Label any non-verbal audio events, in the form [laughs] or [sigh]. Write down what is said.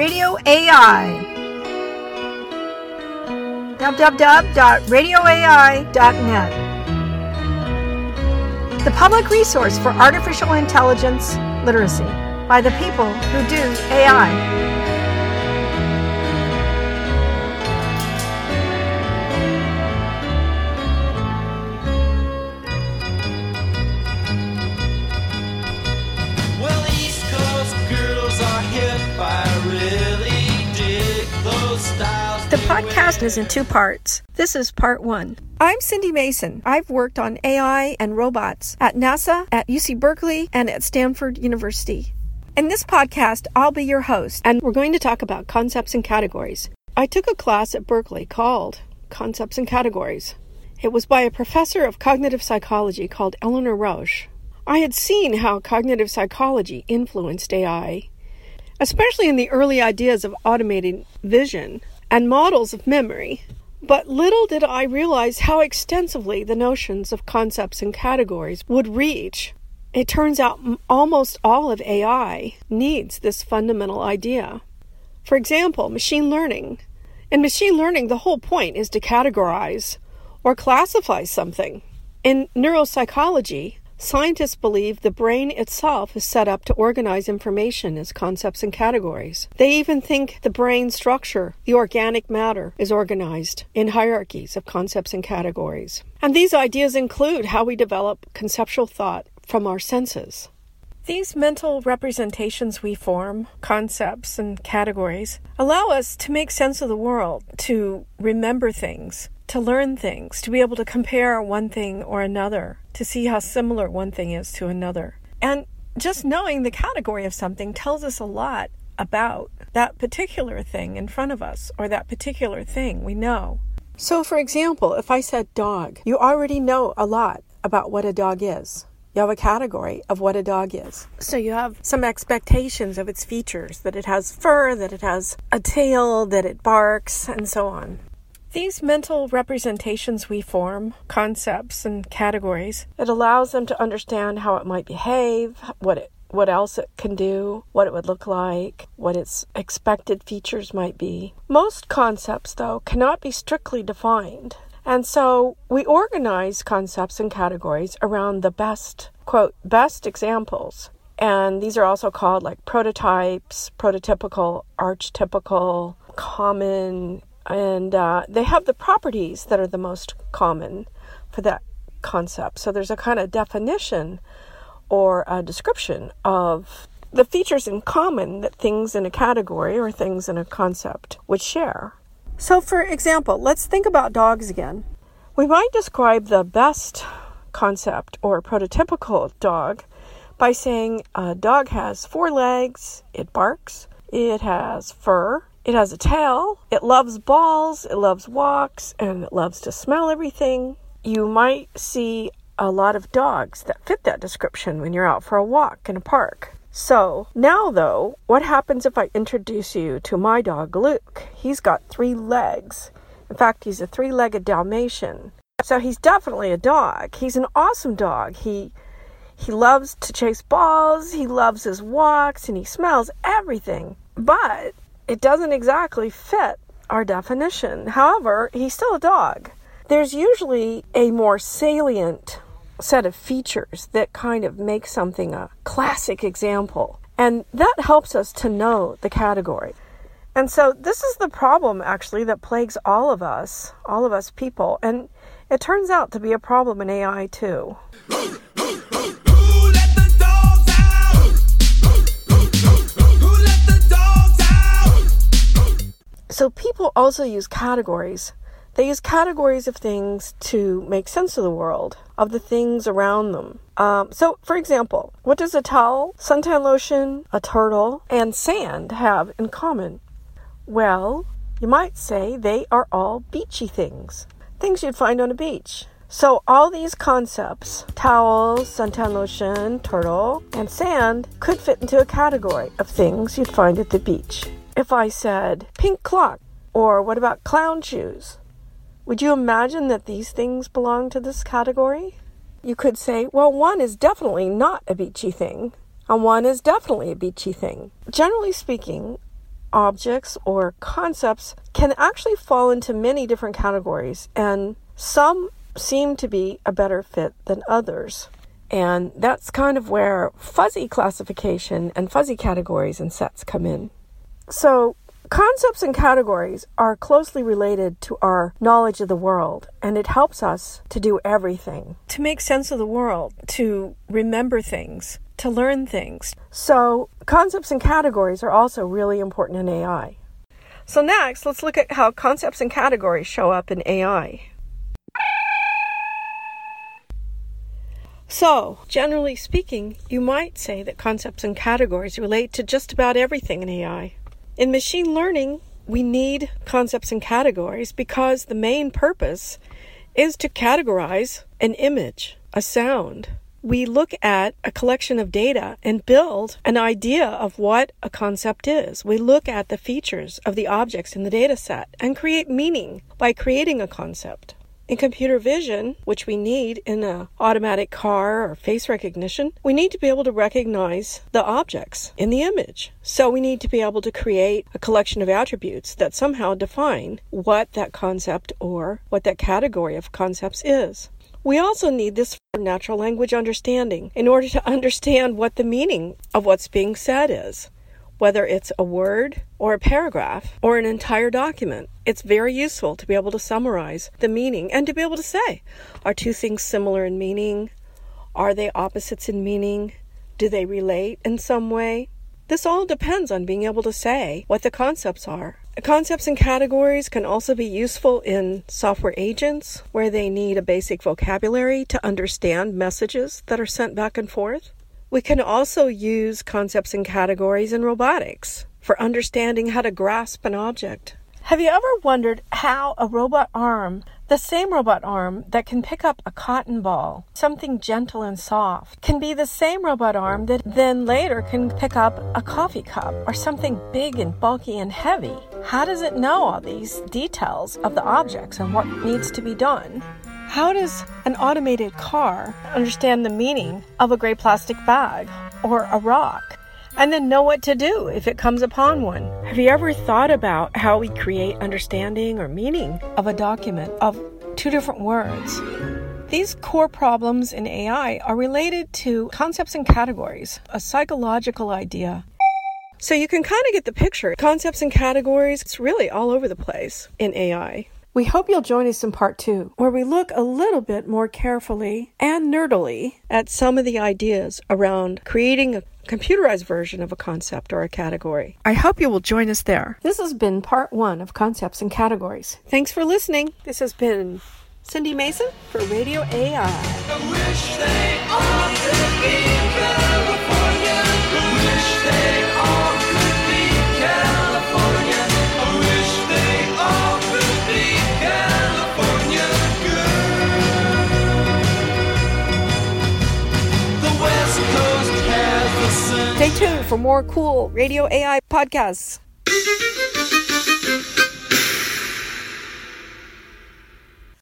Radio AI. www.radioai.net. The public resource for artificial intelligence literacy by the people who do AI. The podcast is in two parts. This is part one. I'm Cindy Mason. I've worked on AI and robots at NASA, at UC Berkeley, and at Stanford University. In this podcast, I'll be your host, and we're going to talk about concepts and categories. I took a class at Berkeley called Concepts and Categories. It was by a professor of cognitive psychology called Eleanor Rosch. I had seen how cognitive psychology influenced AI, especially in the early ideas of automated vision and models of memory. But little did I realize how extensively the notions of concepts and categories would reach. It turns out almost all of AI needs this fundamental idea. For example, machine learning. In machine learning, the whole point is to categorize or classify something. In neuropsychology, scientists believe the brain itself is set up to organize information as concepts and categories. They even think the brain structure, the organic matter, is organized in hierarchies of concepts and categories. And these ideas include how we develop conceptual thought from our senses. These mental representations we form, concepts and categories, allow us to make sense of the world, to remember things, to learn things, to be able to compare one thing or another, to see how similar one thing is to another. And just knowing the category of something tells us a lot about that particular thing in front of us or that particular thing we know. So, for example, if I said dog, you already know a lot about what a dog is. You have a category of what a dog is. So you have some expectations of its features that it has fur, that it has a tail, that it barks, and so on. These mental representations we form, concepts and categories, it allows them to understand how it might behave, what it what else it can do, what it would look like, what its expected features might be. Most concepts, though, cannot be strictly defined. And so we organize concepts and categories around the best, quote, best examples. And these are also called like prototypes, prototypical, archetypical, common, and uh, they have the properties that are the most common for that concept. So there's a kind of definition or a description of the features in common that things in a category or things in a concept would share. So, for example, let's think about dogs again. We might describe the best concept or prototypical dog by saying a dog has four legs, it barks, it has fur, it has a tail, it loves balls, it loves walks, and it loves to smell everything. You might see a lot of dogs that fit that description when you're out for a walk in a park. So, now though, what happens if I introduce you to my dog Luke? He's got three legs. In fact, he's a three legged Dalmatian. So, he's definitely a dog. He's an awesome dog. He he loves to chase balls, he loves his walks, and he smells everything. But it doesn't exactly fit our definition. However, he's still a dog. There's usually a more salient set of features that kind of make something a classic example. And that helps us to know the category. And so this is the problem actually that plagues all of us, all of us people. And it turns out to be a problem in AI too. [laughs] So people also use categories. They use categories of things to make sense of the world, of the things around them. Um, so, for example, what does a towel, suntan lotion, a turtle, and sand have in common? Well, you might say they are all beachy things, things you'd find on a beach. So, all these concepts towels, suntan lotion, turtle, and sand could fit into a category of things you'd find at the beach. If I said pink clock, or what about clown shoes? Would you imagine that these things belong to this category? You could say, well, one is definitely not a beachy thing, and one is definitely a beachy thing. Generally speaking, objects or concepts can actually fall into many different categories, and some seem to be a better fit than others. And that's kind of where fuzzy classification and fuzzy categories and sets come in. So, concepts and categories are closely related to our knowledge of the world, and it helps us to do everything to make sense of the world, to remember things, to learn things. So, concepts and categories are also really important in AI. So, next, let's look at how concepts and categories show up in AI. So, generally speaking, you might say that concepts and categories relate to just about everything in AI. In machine learning, we need concepts and categories because the main purpose is to categorize an image, a sound. We look at a collection of data and build an idea of what a concept is. We look at the features of the objects in the data set and create meaning by creating a concept. In computer vision, which we need in an automatic car or face recognition, we need to be able to recognize the objects in the image. So we need to be able to create a collection of attributes that somehow define what that concept or what that category of concepts is. We also need this for natural language understanding in order to understand what the meaning of what's being said is whether it's a word or a paragraph or an entire document. It's very useful to be able to summarize the meaning and to be able to say, are two things similar in meaning? Are they opposites in meaning? Do they relate in some way? This all depends on being able to say what the concepts are. Concepts and categories can also be useful in software agents where they need a basic vocabulary to understand messages that are sent back and forth. We can also use concepts and categories in robotics for understanding how to grasp an object. Have you ever wondered how a robot arm, the same robot arm that can pick up a cotton ball, something gentle and soft, can be the same robot arm that then later can pick up a coffee cup or something big and bulky and heavy? How does it know all these details of the objects and what needs to be done? How does an automated car understand the meaning of a gray plastic bag or a rock and then know what to do if it comes upon one? Have you ever thought about how we create understanding or meaning of a document of two different words? These core problems in AI are related to concepts and categories, a psychological idea. So you can kind of get the picture. Concepts and categories, it's really all over the place in AI. We hope you'll join us in part two, where we look a little bit more carefully and nerdily at some of the ideas around creating a computerized version of a concept or a category. I hope you will join us there. This has been part one of Concepts and Categories. Thanks for listening. This has been Cindy Mason for Radio AI. for more cool Radio AI podcasts.